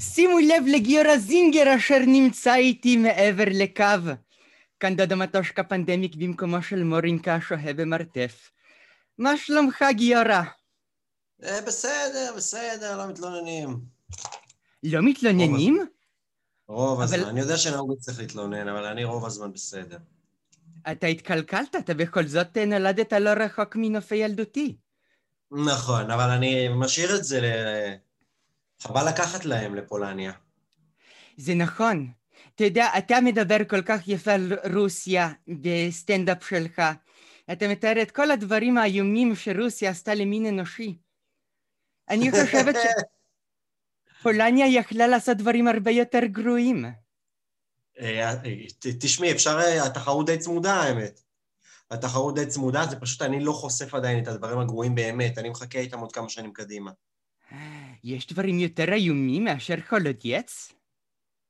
שימו לב לגיורא זינגר אשר נמצא איתי מעבר לקו. כאן דודו מטושקה פנדמיק במקומו של מורינקה השוהה במרתף. מה שלומך גיורא? בסדר, בסדר, לא מתלוננים. לא מתלוננים? רוב הזמן. אני יודע שנהוג צריך להתלונן, אבל אני רוב הזמן בסדר. אתה התקלקלת, אתה בכל זאת נולדת לא רחוק מנופי ילדותי. נכון, אבל אני משאיר את זה ל... חבל לקחת להם לפולניה. זה נכון. אתה יודע, אתה מדבר כל כך יפה על רוסיה בסטנדאפ שלך. אתה מתאר את כל הדברים האיומים שרוסיה עשתה למין אנושי. אני חושבת שפולניה יכלה לעשות דברים הרבה יותר גרועים. אה, תשמעי, אפשר... אה, התחרות די צמודה, האמת. התחרות די צמודה, זה פשוט אני לא חושף עדיין את הדברים הגרועים באמת. אני מחכה איתם עוד כמה שנים קדימה. יש דברים יותר איומים מאשר חולודייץ?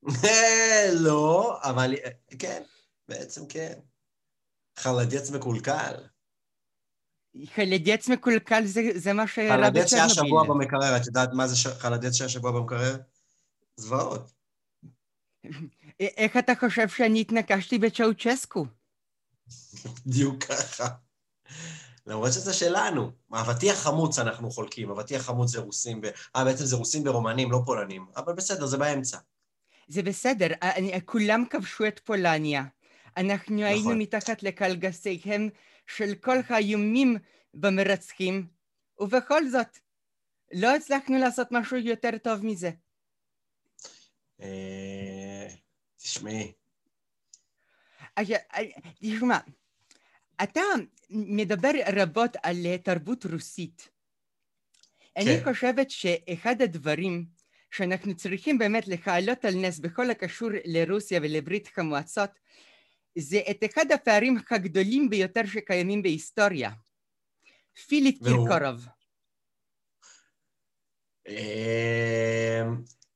לא, אבל כן, בעצם כן. חלדץ מקולקל. חולודייץ מקולקל זה, זה מה שאירע חלדץ שהיה בצ'רנוביל. שבוע במקרר, את יודעת מה זה ש- חלדץ שהיה שבוע במקרר? זוועות. איך אתה חושב שאני התנקשתי בצ'אוצ'סקו? בדיוק ככה. למרות שזה שלנו. אבטיח חמוץ אנחנו חולקים, אבטיח חמוץ זה רוסים ו... אה, בעצם זה רוסים ורומנים, לא פולנים. אבל בסדר, זה באמצע. זה בסדר, אני, כולם כבשו את פולניה. אנחנו נכון. היינו מתחת לקלגסיהם של כל האיומים במרצחים, ובכל זאת, לא הצלחנו לעשות משהו יותר טוב מזה. אה, תשמעי, אז, אה, תשמע, אתה מדבר רבות על אה, תרבות רוסית. אני כן. חושבת שאחד הדברים שאנחנו צריכים באמת להעלות על נס בכל הקשור לרוסיה ולברית המועצות, זה את אחד הפערים הגדולים ביותר שקיימים בהיסטוריה. פיליפ והוא? קירקורוב.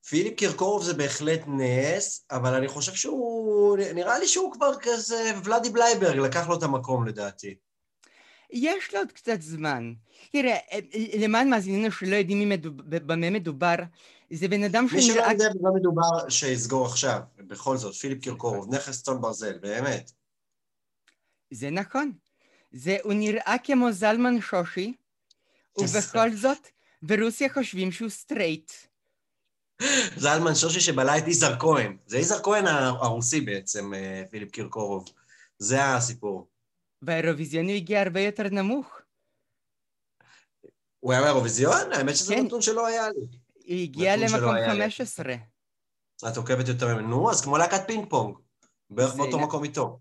פיליפ קירקורוב זה בהחלט נס, אבל אני חושב שהוא... נראה לי שהוא כבר כזה... ולאדי בלייברג לקח לו את המקום לדעתי. יש לו עוד קצת זמן. תראה, אה, למען מאזיננו שלא יודעים מדוב- במה מדובר, זה בן אדם מי שלא שנראה... יודע במה מדובר, שיסגור עכשיו. בכל זאת, פיליפ קירקורוב, נכס צאן ברזל, באמת. זה נכון. זה, הוא נראה כמו זלמן שושי, ובכל זאת, ברוסיה חושבים שהוא סטרייט. זלמן שושי שבלע את יזהר כהן. זה יזהר כהן הרוסי בעצם, אה, פיליפ קירקורוב. זה הסיפור. באירוויזיון הוא הגיע הרבה יותר נמוך. הוא היה באירוויזיון? האמת שזה כן. נתון שלא היה לי. הוא הגיע נתון שלא למקום היה לי. 15. את עוקבת יותר ממנו. נו, אז כמו להקת פינג פונג. בערך באותו מקום איתו.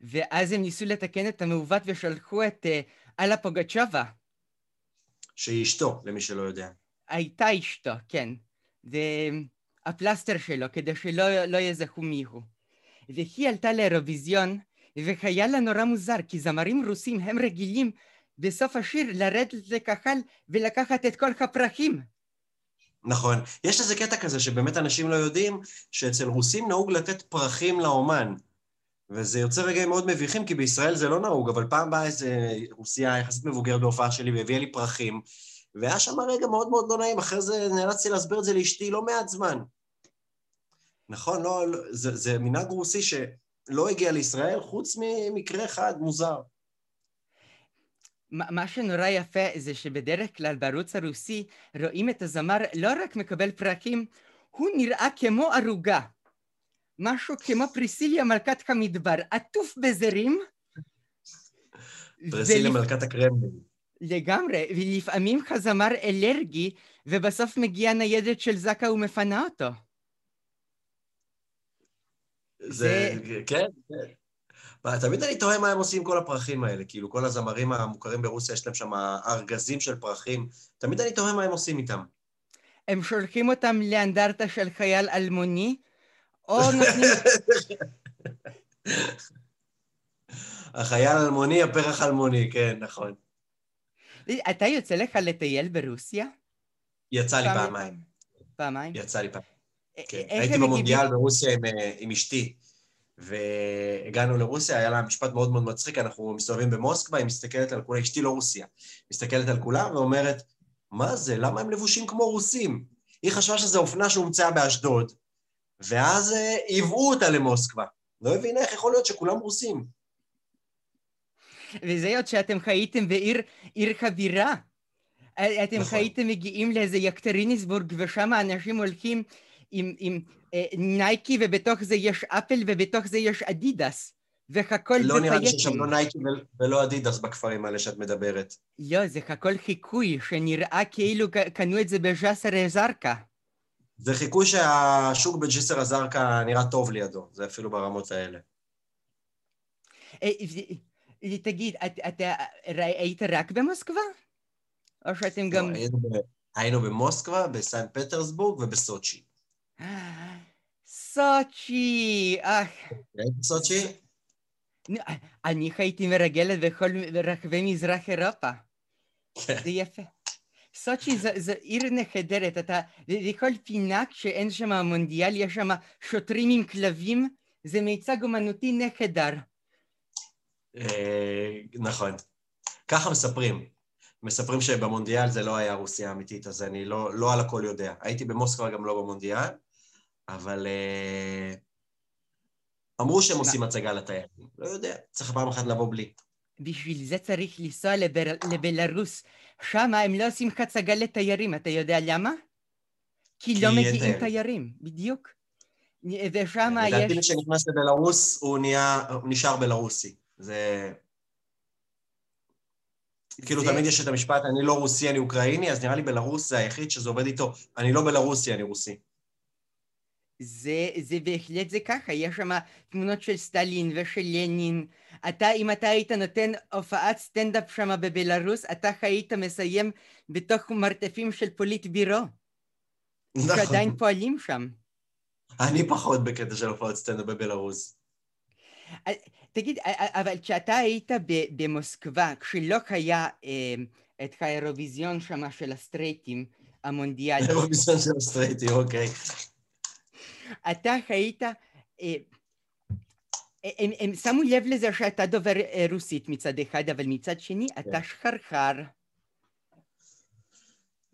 ואז הם ניסו לתקן את המעוות ושלחו את אה, אללה פוגצ'ובה. שהיא אשתו, למי שלא יודע. הייתה אשתו, כן. זה הפלסטר שלו, כדי שלא לא יזכו מיהו. והיא עלתה לאירוויזיון, והיה לה נורא מוזר, כי זמרים רוסים הם רגילים בסוף השיר לרדת לקהל ולקחת את כל הפרחים. נכון. יש איזה קטע כזה שבאמת אנשים לא יודעים שאצל רוסים נהוג לתת פרחים לאומן. וזה יוצר רגעים מאוד מביכים, כי בישראל זה לא נהוג, אבל פעם באה איזה רוסיה יחסית מבוגרת בהופעה שלי והביאה לי פרחים, והיה שם רגע מאוד מאוד לא נעים, אחרי זה נאלצתי להסביר את זה לאשתי לא מעט זמן. נכון, לא, לא זה, זה מנהג רוסי שלא הגיע לישראל, חוץ ממקרה אחד מוזר. מה שנורא יפה זה שבדרך כלל בערוץ הרוסי רואים את הזמר לא רק מקבל פרחים, הוא נראה כמו ערוגה. משהו כמו פריסיליה מלכת המדבר, עטוף בזרים. פרסיליה ולפ- מלכת הקרמלין. לגמרי, ולפעמים הזמר אלרגי, ובסוף מגיעה ניידת של זקה ומפנה אותו. זה, כן, כן. תמיד אני תוהה מה הם עושים עם כל הפרחים האלה, כאילו כל הזמרים המוכרים ברוסיה, יש להם שם ארגזים של פרחים, תמיד אני תוהה מה הם עושים איתם. הם שולחים אותם לאנדרטה של חייל אלמוני, או נותנים... החייל אלמוני, הפרח אלמוני, כן, נכון. אתה יוצא לך לטייל ברוסיה? יצא לי פעמיים, פעמיים? יצא לי פעם. כן. איך הייתי במונדיאל? ברוסיה עם, אה, עם אשתי, והגענו לרוסיה, היה לה משפט מאוד מאוד מצחיק, אנחנו מסתובבים במוסקבה, היא מסתכלת על כולם, אשתי לא רוסיה, מסתכלת על כולם ואומרת, מה זה, למה הם לבושים כמו רוסים? היא חשבה שזו אופנה שהומצאה באשדוד, ואז ייבאו אה, אותה למוסקבה. לא הבינה איך יכול להיות שכולם רוסים. וזה עוד שאתם חייתם בעיר חבירה. אתם נכון. הייתם מגיעים לאיזה יקטריניסבורג, ושם אנשים הולכים עם, עם אה, נייקי, ובתוך זה יש אפל, ובתוך זה יש אדידס. והכל לא נראה לי שיש שם לא נייקי ולא אדידס בכפרים האלה שאת מדברת. לא, זה הכל חיקוי שנראה כאילו קנו את זה בג'סר א-זרקא. זה חיקוי שהשוק בג'סר א-זרקא נראה טוב לידו, זה אפילו ברמות האלה. תגיד, אתה היית רק במוסקבה? או שאתם גם... היינו במוסקבה, בסן פטרסבורג ובסוצ'י. סוצ'י! בסוצ'י? אני הייתי מרגלת בכל רחבי מזרח אירופה. זה יפה. סוצ'י זו עיר נחדרת, אתה, בכל פינה כשאין שם מונדיאל, יש שם שוטרים עם כלבים, זה מיצג אומנותי נחדר. אה, נכון. ככה מספרים. מספרים שבמונדיאל זה לא היה רוסיה אמיתית, אז אני לא, לא על הכל יודע. הייתי במוסקבה גם לא במונדיאל, אבל uh, אמרו שהם עושים הצגה לתיירים. לא יודע, צריך פעם אחת לבוא בלי. בשביל זה צריך לנסוע לבר... לבלארוס. שם הם לא עושים הצגה לתיירים, אתה יודע למה? כי, כי לא מגיעים תיירים, בדיוק. ושם יש... לדעתי מי שנכנס לבלארוס הוא, נהיה, הוא נשאר בלארוסי. זה... כאילו תמיד יש את המשפט, אני לא רוסי, אני אוקראיני, אז נראה לי בלרוס זה היחיד שזה עובד איתו, אני לא בלרוסי, אני רוסי. זה, זה בהחלט זה ככה, יש שם תמונות של סטלין ושל לנין. אתה, אם אתה היית נותן הופעת סטנדאפ שם בבלארוס, אתה היית מסיים בתוך מרתפים של פוליטביורו. נכון. שעדיין פועלים שם. אני פחות בקטע של הופעת סטנדאפ בבלארוס. אה, תגיד, אבל כשאתה היית במוסקבה, כשלא היה אה, את האירוויזיון שמה של הסטרייטים המונדיאלי. האירוויזיון של הסטרייטים, אוקיי. אתה היית... אה, הם, הם שמו לב לזה שאתה דובר רוסית מצד אחד, אבל מצד שני אתה כן. שחרחר.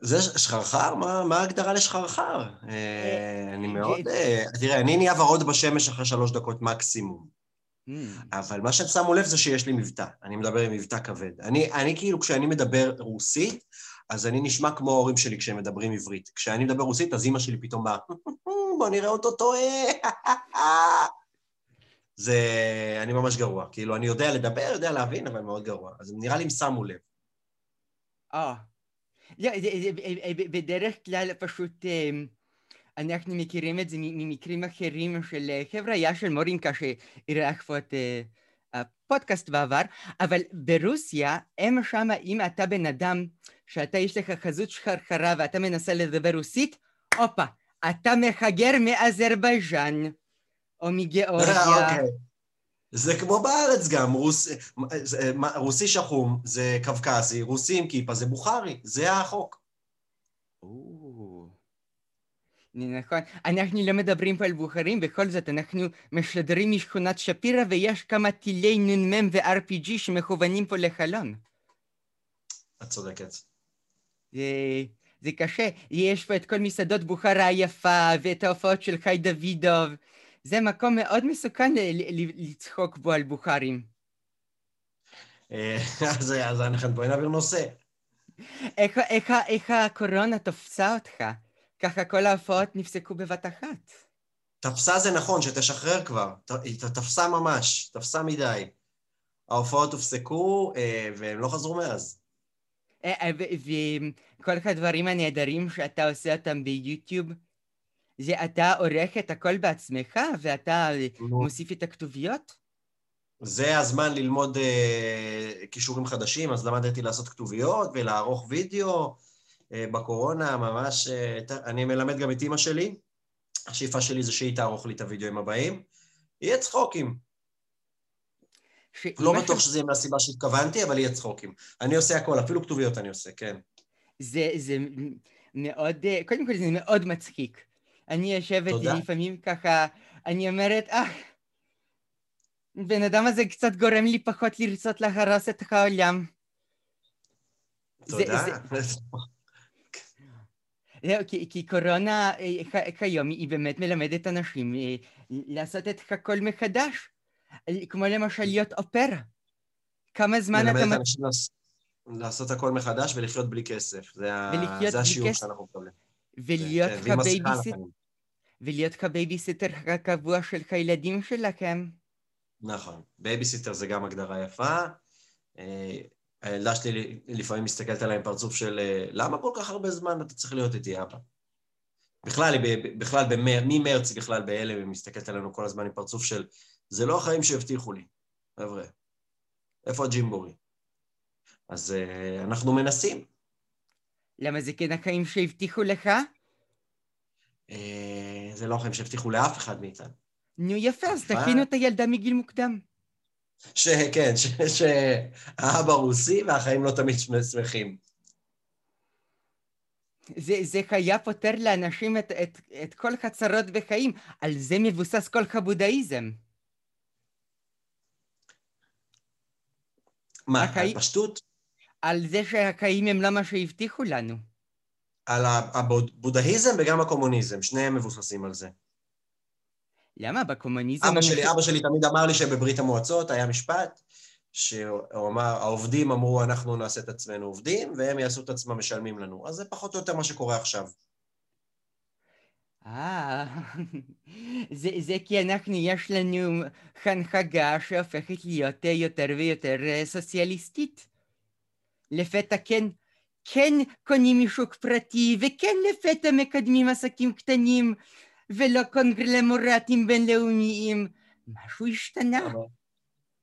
זה שחרחר? מה, מה ההגדרה לשחרחר? אני מאוד... תראה, אני נהיה ורוד בשמש אחרי שלוש דקות מקסימום. Mm. אבל מה שהם שמו לב זה שיש לי מבטא, אני מדבר עם מבטא כבד. אני, אני כאילו, כשאני מדבר רוסית, אז אני נשמע כמו ההורים שלי כשהם מדברים עברית. כשאני מדבר רוסית, אז אימא שלי פתאום באה, בוא נראה אותו טועה. זה... אני ממש גרוע. כאילו, אני יודע לדבר, יודע להבין, אבל מאוד גרוע. אז נראה לי הם שמו לב. אה. לא, בדרך כלל פשוט... אנחנו מכירים את זה ממקרים אחרים של אה, חברה, היה של מורינקה שאירח פה את אה, הפודקאסט בעבר, אבל ברוסיה, הם שמה, אם אתה בן אדם שאתה יש לך חזות שחרחרה ואתה מנסה לדבר רוסית, הופה, אתה מחגר מאזרבייג'אן, או מגיאורגיה. אה, אוקיי. זה כמו בארץ גם, רוס, רוסי שחום זה קווקזי, רוסי עם כיפה זה בוכרי, זה החוק. נכון. אנחנו לא מדברים פה על בוחרים, בכל זאת אנחנו משדרים משכונת שפירא ויש כמה טילי נ"מ ו-RPG שמכוונים פה לחלון. את צודקת. זה, זה קשה. יש פה את כל מסעדות בוכרה היפה ואת ההופעות של חי דוידוב. זה מקום מאוד מסוכן לצחוק בו על בוכרים. אז אנחנו בואי נעביר נושא. איך הקורונה תופסה אותך? ככה כל ההופעות נפסקו בבת אחת. תפסה זה נכון, שתשחרר כבר. היא תפסה ממש, תפסה מדי. ההופעות הופסקו, אה, והם לא חזרו מאז. אה, אה, וכל הדברים הנהדרים שאתה עושה אותם ביוטיוב, זה אתה עורך את הכל בעצמך, ואתה מוסיף את הכתוביות? זה הזמן ללמוד uh, כישורים חדשים, אז למדתי לעשות כתוביות ולערוך וידאו, אה, בקורונה, ממש... אה, אני מלמד גם את אימא שלי. השאיפה שלי זה שהיא תערוך לי את הוידאוים הבאים. יהיה צחוקים. ש... לא בטוח שזה יהיה מהסיבה שהתכוונתי, אבל יהיה צחוקים. אני עושה הכל, אפילו כתוביות אני עושה, כן. זה, זה מאוד, אה, קודם כל זה מאוד מצחיק. אני יושבת לפעמים ככה, אני אומרת, אה, בן אדם הזה קצת גורם לי פחות לרצות להרוס את העולם. תודה. זה, זה... זהו, כי, כי קורונה אה, כיום היא באמת מלמדת אנשים אה, לעשות את הכל מחדש, כמו למשל להיות au pair. כמה זמן אתה... מלמדת אנשים לעשות הכל מחדש ולחיות בלי כסף. זה, זה השיעור כסף. שאנחנו מקבלים. ולהיות כן, כבייביסיטר. ולהיות כבייביסיטר הקבוע של הילדים שלכם. נכון. בייביסיטר זה גם הגדרה יפה. אה, הילדה שלי לפעמים מסתכלת עליי עם פרצוף של למה כל כך הרבה זמן אתה צריך להיות איתי אבא? בכלל, בכלל במר, ממרץ בכלל בהלם, היא מסתכלת עלינו כל הזמן עם פרצוף של זה לא החיים שהבטיחו לי, חבר'ה. איפה הג'ימבורי? אז uh, אנחנו מנסים. למה זה כן החיים שהבטיחו לך? Uh, זה לא החיים שהבטיחו לאף אחד מאיתנו. נו יפה, אז תכינו את הילדה מגיל מוקדם. שכן, שהאבא רוסי והחיים לא תמיד שמחים. זה, זה היה פותר לאנשים את, את, את כל הצרות בחיים, על זה מבוסס כל הבודהיזם. מה, החיים... על פשטות? על זה שהחיים הם לא מה שהבטיחו לנו. על הבודהיזם וגם הקומוניזם, שניהם מבוססים על זה. למה? בקומוניזם... אבא שלי, אבא שלי תמיד אמר לי שבברית המועצות היה משפט, שהוא אמר, העובדים אמרו, אנחנו נעשה את עצמנו עובדים, והם יעשו את עצמם משלמים לנו. אז זה פחות או יותר מה שקורה עכשיו. אה, זה, זה כי אנחנו, יש לנו הנהגה שהופכת להיות יותר ויותר אה, סוציאליסטית. לפתע כן, כן קונים משוק פרטי, וכן לפתע מקדמים עסקים קטנים, ולא קונגלמורטים בינלאומיים. משהו השתנה.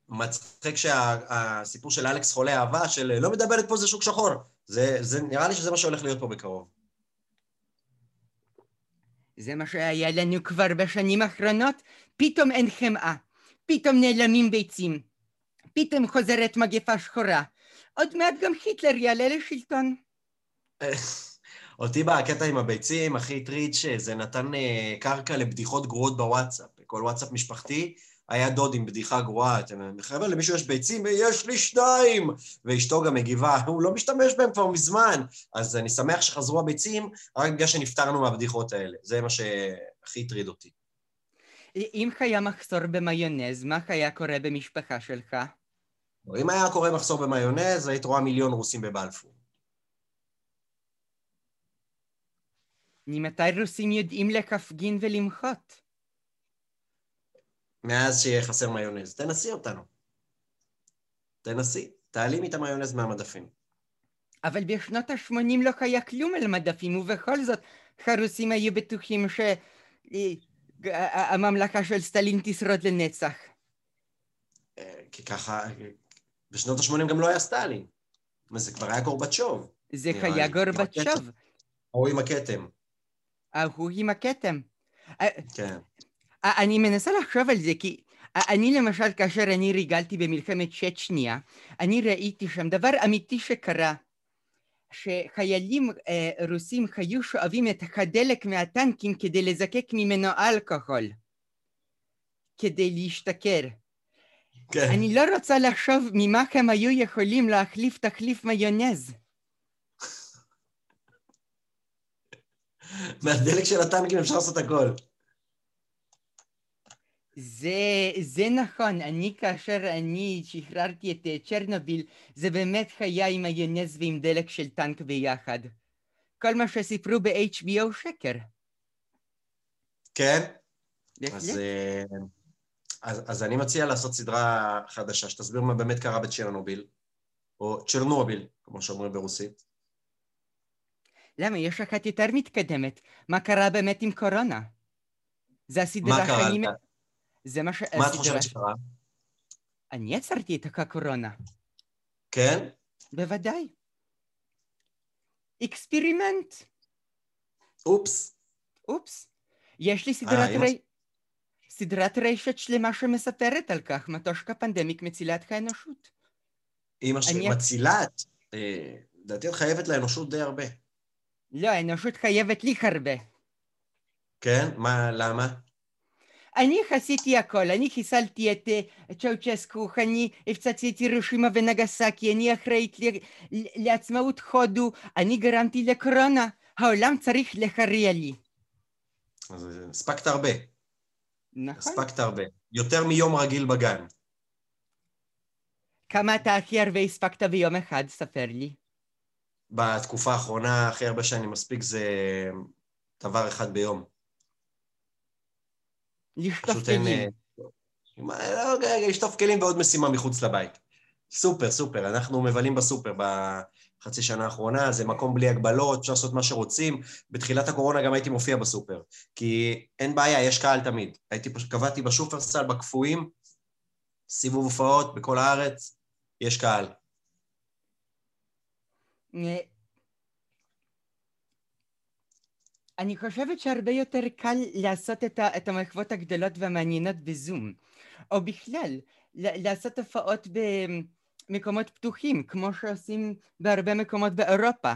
מצחיק שהסיפור של אלכס חולה אהבה, של לא מדברת פה זה שוק שחור. זה, זה נראה לי שזה מה שהולך להיות פה בקרוב. זה מה שהיה לנו כבר בשנים האחרונות, פתאום אין חמאה, פתאום נעלמים ביצים, פתאום חוזרת מגפה שחורה, עוד מעט גם היטלר יעלה לשלטון. אותי בקטע עם הביצים הכי הטריד שזה נתן אה, קרקע לבדיחות גרועות בוואטסאפ. בכל וואטסאפ משפחתי היה דוד עם בדיחה גרועה, אתם חבר'ה, למישהו יש ביצים? יש לי שניים! ואשתו גם מגיבה, הוא לא משתמש בהם כבר מזמן. אז אני שמח שחזרו הביצים, רק בגלל שנפטרנו מהבדיחות האלה. זה מה שהכי הטריד אותי. אם היה מחסור במיונז, מה היה קורה במשפחה שלך? אם היה קורה מחסור במיונז, היית רואה מיליון רוסים בבלפור. ממתי רוסים יודעים להפגין ולמחות? מאז שיהיה חסר מיונז. תנסי אותנו. תנסי. תעלימי את המיונז מהמדפים. אבל בשנות ה-80 לא היה כלום על מדפים, ובכל זאת הרוסים היו בטוחים שהממלכה של סטלין תשרוד לנצח. אה, כי ככה, בשנות ה-80 גם לא היה סטלין. זה כבר היה גורבצ'וב. זה היה גורבצ'וב. ההוא עם הכתם. ההוא עם הכתם. אה, כן. אני מנסה לחשוב על זה, כי אני למשל, כאשר אני ריגלתי במלחמת צ'צ'ניה, אני ראיתי שם דבר אמיתי שקרה, שחיילים אה, רוסים היו שואבים את הדלק מהטנקים כדי לזקק ממנו אלכוהול, כדי להשתכר. כן. אני לא רוצה לחשוב ממה הם היו יכולים להחליף תחליף מיונז. מהדלק של הטנקים אפשר לעשות הכל. זה, זה נכון, אני כאשר אני שחררתי את אה, צ'רנוביל, זה באמת היה עם היונז ועם דלק של טנק ביחד. כל מה שסיפרו ב-HBO שקר. כן? אז, אה, אז, אז אני מציע לעשות סדרה חדשה, שתסביר מה באמת קרה בצ'רנוביל, או צ'רנוביל, כמו שאומרים ברוסית. למה? יש אחת יותר מתקדמת. מה קרה באמת עם קורונה? זה הסדרה מה קרה? שאני... זה מה ש... מה את חושבת שקרה? אני יצרתי את הקורונה. כן? בוודאי. Experiment. אופס. אופס. יש לי סדרת, אה, רי... סדרת רשת שלמה שמספרת על כך, מטושקה Pandemic מצילת האנושות. אמא שלי, אני... מצילת? אה, לדעתי את חייבת לאנושות די הרבה. לא, האנושות חייבת לי הרבה. כן? מה, למה? אני עשיתי הכל, אני חיסלתי את צ'אוצ'סקו, אני הפצצתי את הירושימה ונגסאקי, אני אחראית לעצמאות הודו, אני גרמתי לקורונה, העולם צריך להכריע לי. אז הספקת הרבה. נכון. הספקת הרבה. יותר מיום רגיל בגן. כמה אתה הכי הרבה הספקת ביום אחד? ספר לי. בתקופה האחרונה, הכי הרבה שאני מספיק זה דבר אחד ביום. לשטוף. כלים. אה, לא, לשטוף כלים ועוד משימה מחוץ לבית. סופר, סופר. אנחנו מבלים בסופר בחצי שנה האחרונה, זה מקום בלי הגבלות, אפשר לעשות מה שרוצים. בתחילת הקורונה גם הייתי מופיע בסופר. כי אין בעיה, יש קהל תמיד. הייתי, קבעתי בשופרסל, בקפואים, סיבוב הופעות בכל הארץ, יש קהל. אני חושבת שהרבה יותר קל לעשות את, ה, את המחוות הגדולות והמעניינות בזום, או בכלל, לעשות הופעות במקומות פתוחים, כמו שעושים בהרבה מקומות באירופה.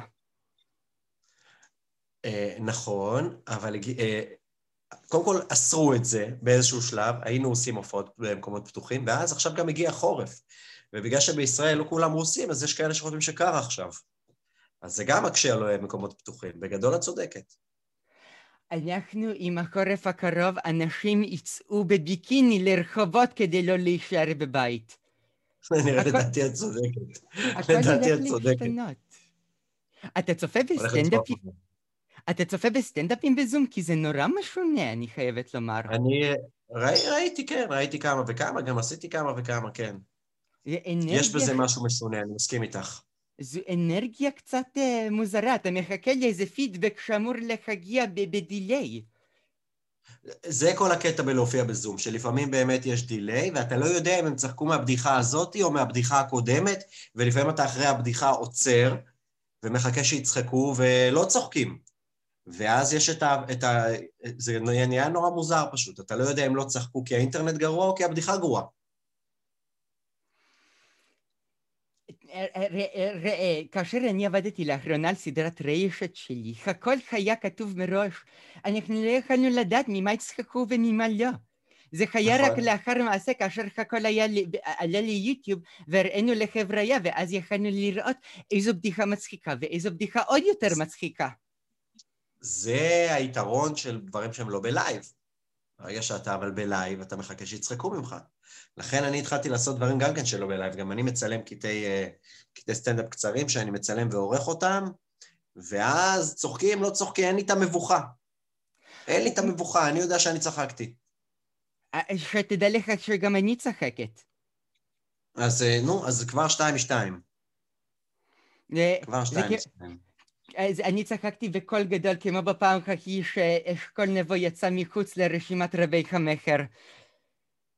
אה, נכון, אבל אה, קודם כל אסרו את זה באיזשהו שלב, היינו עושים הופעות במקומות פתוחים, ואז עכשיו גם הגיע חורף. ובגלל שבישראל לא כולם רוסים, אז יש כאלה שחושבים שקר עכשיו. אז זה גם מקשה על מקומות פתוחים. בגדול את צודקת. אנחנו עם החורף הקרוב, אנשים יצאו בביקיני לרחובות כדי לא להישאר בבית. נראה לדעתי את צודקת. לדעתי את צודקת. אתה צופה בסטנדאפים? אתה צופה בסטנדאפים בזום? כי זה נורא משונה, אני חייבת לומר. אני ראי, ראיתי, כן, ראיתי כמה וכמה, גם עשיתי כמה וכמה, כן. יש בזה משהו משונה, אני מסכים איתך. זו אנרגיה קצת אה, מוזרה, אתה מחכה לאיזה פידבק שאמור להגיע בדיליי. זה כל הקטע בלהופיע בזום, שלפעמים באמת יש דיליי, ואתה לא יודע אם הם צחקו מהבדיחה הזאתי או מהבדיחה הקודמת, ולפעמים אתה אחרי הבדיחה עוצר, ומחכה שיצחקו, ולא צוחקים. ואז יש את ה... את ה זה נהיה נורא מוזר פשוט, אתה לא יודע אם לא צחקו כי האינטרנט גרוע או כי הבדיחה גרועה. כאשר אני עבדתי לאחרונה על סדרת רשת שלי, הכל היה כתוב מראש. אנחנו לא יכולנו לדעת ממה יצחקו וממה לא. זה היה. רק לאחר מעשה, כאשר הכל היה עלה ליוטיוב והראינו לחבר'ה, ואז יכולנו לראות איזו בדיחה מצחיקה ואיזו בדיחה עוד יותר מצחיקה. זה היתרון של דברים שהם לא בלייב. ברגע שאתה אבל בלייב, אתה מחכה שיצחקו ממך. לכן אני התחלתי לעשות דברים גם כן שלא בלייב. גם אני מצלם קטעי, אה, קטעי סטנדאפ קצרים שאני מצלם ועורך אותם, ואז צוחקים, לא צוחקים, אין לי את המבוכה. אין לי את המבוכה, אני יודע שאני צחקתי. אה, שתדע לך שגם אני צחקת. אז אה, נו, אז כבר שתיים משתיים. כבר שתיים משתיים. אז אני צחקתי בקול גדול כמו בפעם ההיא שאשכול נבו יצא מחוץ לרשימת רבי המכר.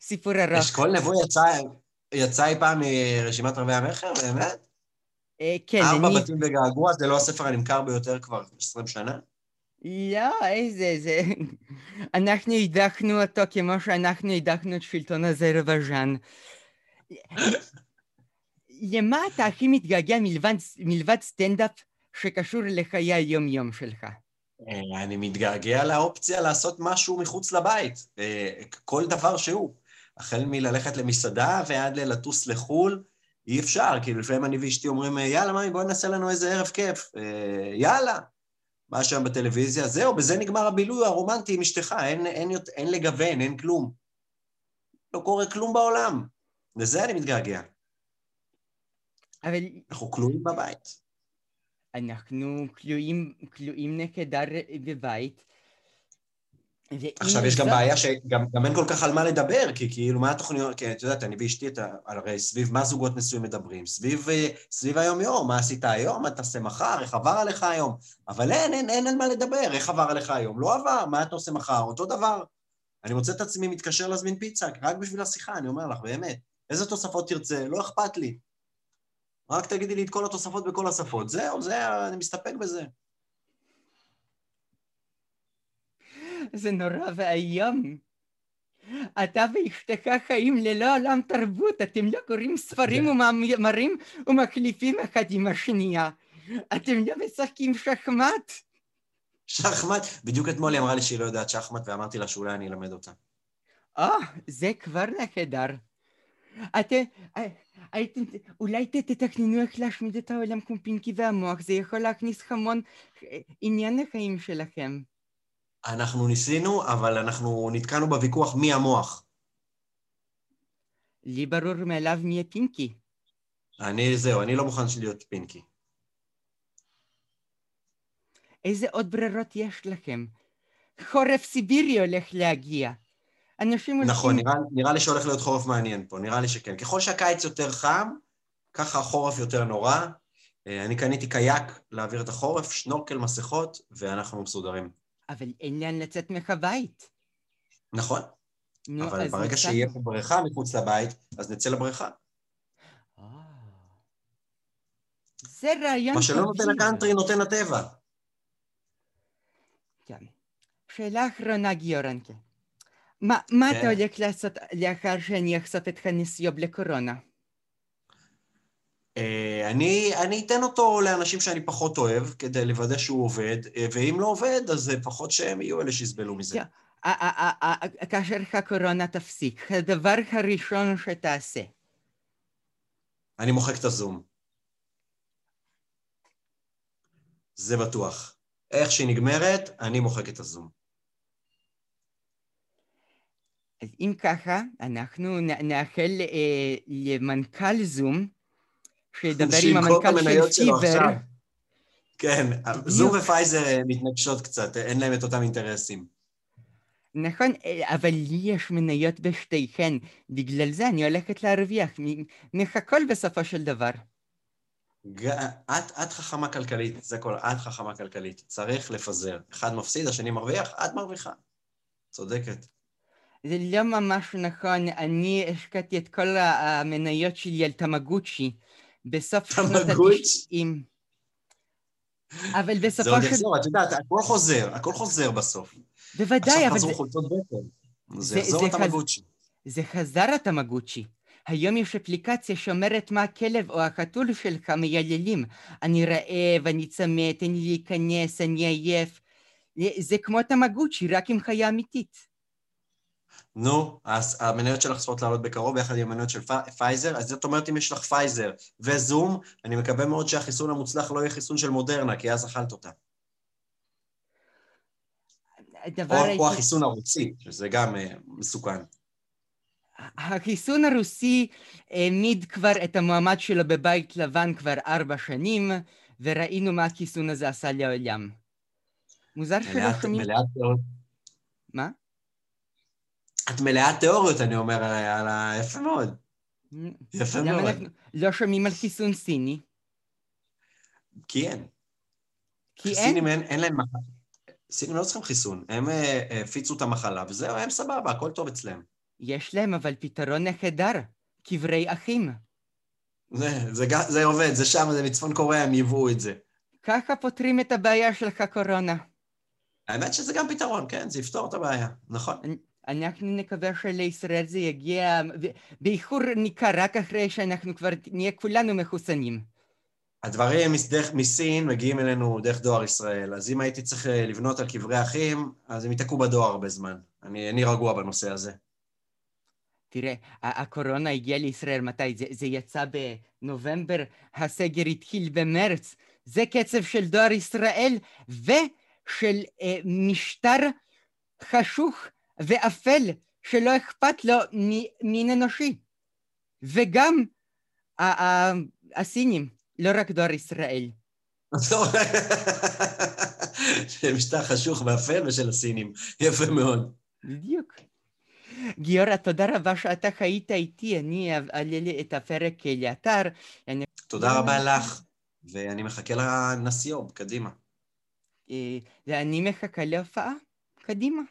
סיפור ארוך. אשכול נבו יצא, יצא אי פעם מרשימת רבי המכר, באמת? אה, כן, ארבע אני... בתים וגעגוע, זה לא הספר הנמכר ביותר כבר 20 שנה? לא, איזה, זה... אנחנו הדחנו אותו כמו שאנחנו הדחנו את שלטון אזרבייג'אן. למה אתה הכי מתגעגע מלבד, מלבד סטנדאפ שקשור לחיי היום-יום שלך? אה, אני מתגעגע לאופציה לעשות משהו מחוץ לבית, אה, כל דבר שהוא. החל מללכת למסעדה ועד ללטוס לחו"ל, אי אפשר, כאילו לפעמים אני ואשתי אומרים, יאללה, מאמי, בואי נעשה לנו איזה ערב כיף. אה, יאללה. מה שם בטלוויזיה, זהו, בזה נגמר הבילוי הרומנטי עם אשתך, אין, אין, יות- אין לגוון, אין כלום. לא קורה כלום בעולם. לזה אני מתגעגע. אבל אנחנו כלואים בבית. אנחנו כלואים, כלואים נקדר בבית. עכשיו, יש גם בעיה שגם גם אין כל כך על מה לדבר, כי כאילו, מה התוכניות, כי את יודעת, אני ואשתי, הרי סביב מה זוגות נשואים מדברים? סביב, אה, סביב היום-יום, מה עשית היום, מה תעשה מחר, איך עבר עליך היום? אבל אין, אין, אין על מה לדבר, איך עבר עליך היום? לא עבר, מה אתה עושה מחר? אותו דבר. אני מוצא את עצמי מתקשר להזמין פיצה, רק בשביל השיחה, אני אומר לך, באמת. איזה תוספות תרצה? לא אכפת לי. רק תגידי לי את כל התוספות בכל השפות. זהו, זה, אני מסתפק בזה. זה נורא ואיום. אתה ואשתך חיים ללא עולם תרבות, אתם לא קוראים ספרים ומאמרים ומחליפים אחד עם השנייה. אתם לא משחקים שחמט. שחמט, בדיוק אתמול היא אמרה לי שהיא לא יודעת שחמט, ואמרתי לה שאולי אני אלמד אותה. אה, זה כבר נהדר. אתם, הייתם, אולי תתכננו איך להשמיד את העולם כמו פינקי והמוח, זה יכול להכניס המון עניין לחיים שלכם. אנחנו ניסינו, אבל אנחנו נתקענו בוויכוח מי המוח. לי ברור מאליו מי יהיה פינקי. אני, זהו, אני לא מוכן להיות פינקי. איזה עוד ברירות יש לכם? חורף סיבירי הולך להגיע. אנשים הולכים... נכון, נראה, נראה לי שהולך להיות חורף מעניין פה, נראה לי שכן. ככל שהקיץ יותר חם, ככה החורף יותר נורא. אה, אני קניתי קייק להעביר את החורף, שנורקל, מסכות, ואנחנו מסודרים. אבל אין לאן לצאת מהבית. נכון. נו, אבל ברגע נצא... שיהיה פה בריכה מחוץ לבית, אז נצא לבריכה. אה. זה רעיון מה שלא נותן הקאנטרי נותן הטבע. כן. שאלה אחרונה, גיורנקה. מה, מה כן. אתה הולך לעשות לאחר שאני אחשוף את הנסיוב לקורונה? Uh, אני, אני אתן אותו לאנשים שאני פחות אוהב, כדי לוודא שהוא עובד, uh, ואם לא עובד, אז לפחות שהם יהיו אלה שיסבלו מזה. Yeah. כאשר הקורונה תפסיק, הדבר הראשון שתעשה. אני מוחק את הזום. זה בטוח. איך שהיא נגמרת, אני מוחק את הזום. אז אם ככה, אנחנו נאחל אה, למנכ"ל זום, שידבר עם המנכ"ל של פיבר. כן, זום ופייזר מתנגשות קצת, אין להם את אותם אינטרסים. נכון, אה, אבל לי יש מניות בשתיכן, בגלל זה אני הולכת להרוויח מהכל בסופו של דבר. את, את חכמה כלכלית, זה כל, את חכמה כלכלית. צריך לפזר. אחד מפסיד, השני מרוויח, את מרוויחה. צודקת. זה לא ממש נכון, אני השקעתי את כל המניות שלי על תמגוצ'י בסוף שנות התשעים. אבל בסופו של... זה עוד יחזור, את יודעת, הכל חוזר, הכל חוזר בסוף. בוודאי, אבל... עכשיו חזרו חולצות בטן. זה יחזור התמגוצ'י. זה חזר התמגוצ'י. היום יש אפליקציה שאומרת מה הכלב או החתול שלך מייללים. אני רעב, אני צמא, תן לי להיכנס, אני עייף. זה כמו תמגוצ'י, רק עם חיה אמיתית. נו, אז המניות שלך צריכות לעלות בקרוב ביחד עם המניות של פייזר, אז זאת אומרת אם יש לך פייזר וזום, אני מקווה מאוד שהחיסון המוצלח לא יהיה חיסון של מודרנה, כי אז אכלת אותה. או, הייתי... או החיסון הרוסי, שזה גם אה, מסוכן. החיסון הרוסי העמיד כבר את המועמד שלו בבית לבן כבר ארבע שנים, וראינו מה החיסון הזה עשה לעולם. מוזר שלא שומעים... מלאת מה? את מלאת תיאוריות, אני אומר, על ה... יפה מאוד. יפה מאוד. לא שומעים על חיסון סיני? כי אין. כי אין? סינים אין, אין להם מחלה. סינים לא צריכים חיסון, הם אה, הפיצו את המחלה, וזהו, הם סבבה, הכל טוב אצלם. יש להם אבל פתרון נהדר, קברי אחים. זה, זה, זה עובד, זה שם, זה מצפון קוריאה, הם ייבאו את זה. ככה פותרים את הבעיה שלך קורונה. האמת שזה גם פתרון, כן, זה יפתור את הבעיה, נכון. אנחנו נקווה שלישראל זה יגיע באיחור ניכר רק אחרי שאנחנו כבר נהיה כולנו מחוסנים. הדברים דרך מסין מגיעים אלינו דרך דואר ישראל, אז אם הייתי צריך לבנות על קברי אחים, אז הם ייתקעו בדואר הרבה זמן. אני, אני רגוע בנושא הזה. תראה, הקורונה הגיעה לישראל מתי? זה, זה יצא בנובמבר, הסגר התחיל במרץ. זה קצב של דואר ישראל ושל אה, משטר חשוך ואפל שלא אכפת לו מין אנושי. וגם הסינים, לא רק דואר ישראל. משטר חשוך ואפל ושל הסינים. יפה מאוד. בדיוק. גיורא, תודה רבה שאתה חיית איתי, אני אעלה את הפרק לאתר. תודה רבה לך, ואני מחכה לנסיוב, קדימה. ואני מחכה להופעה, קדימה.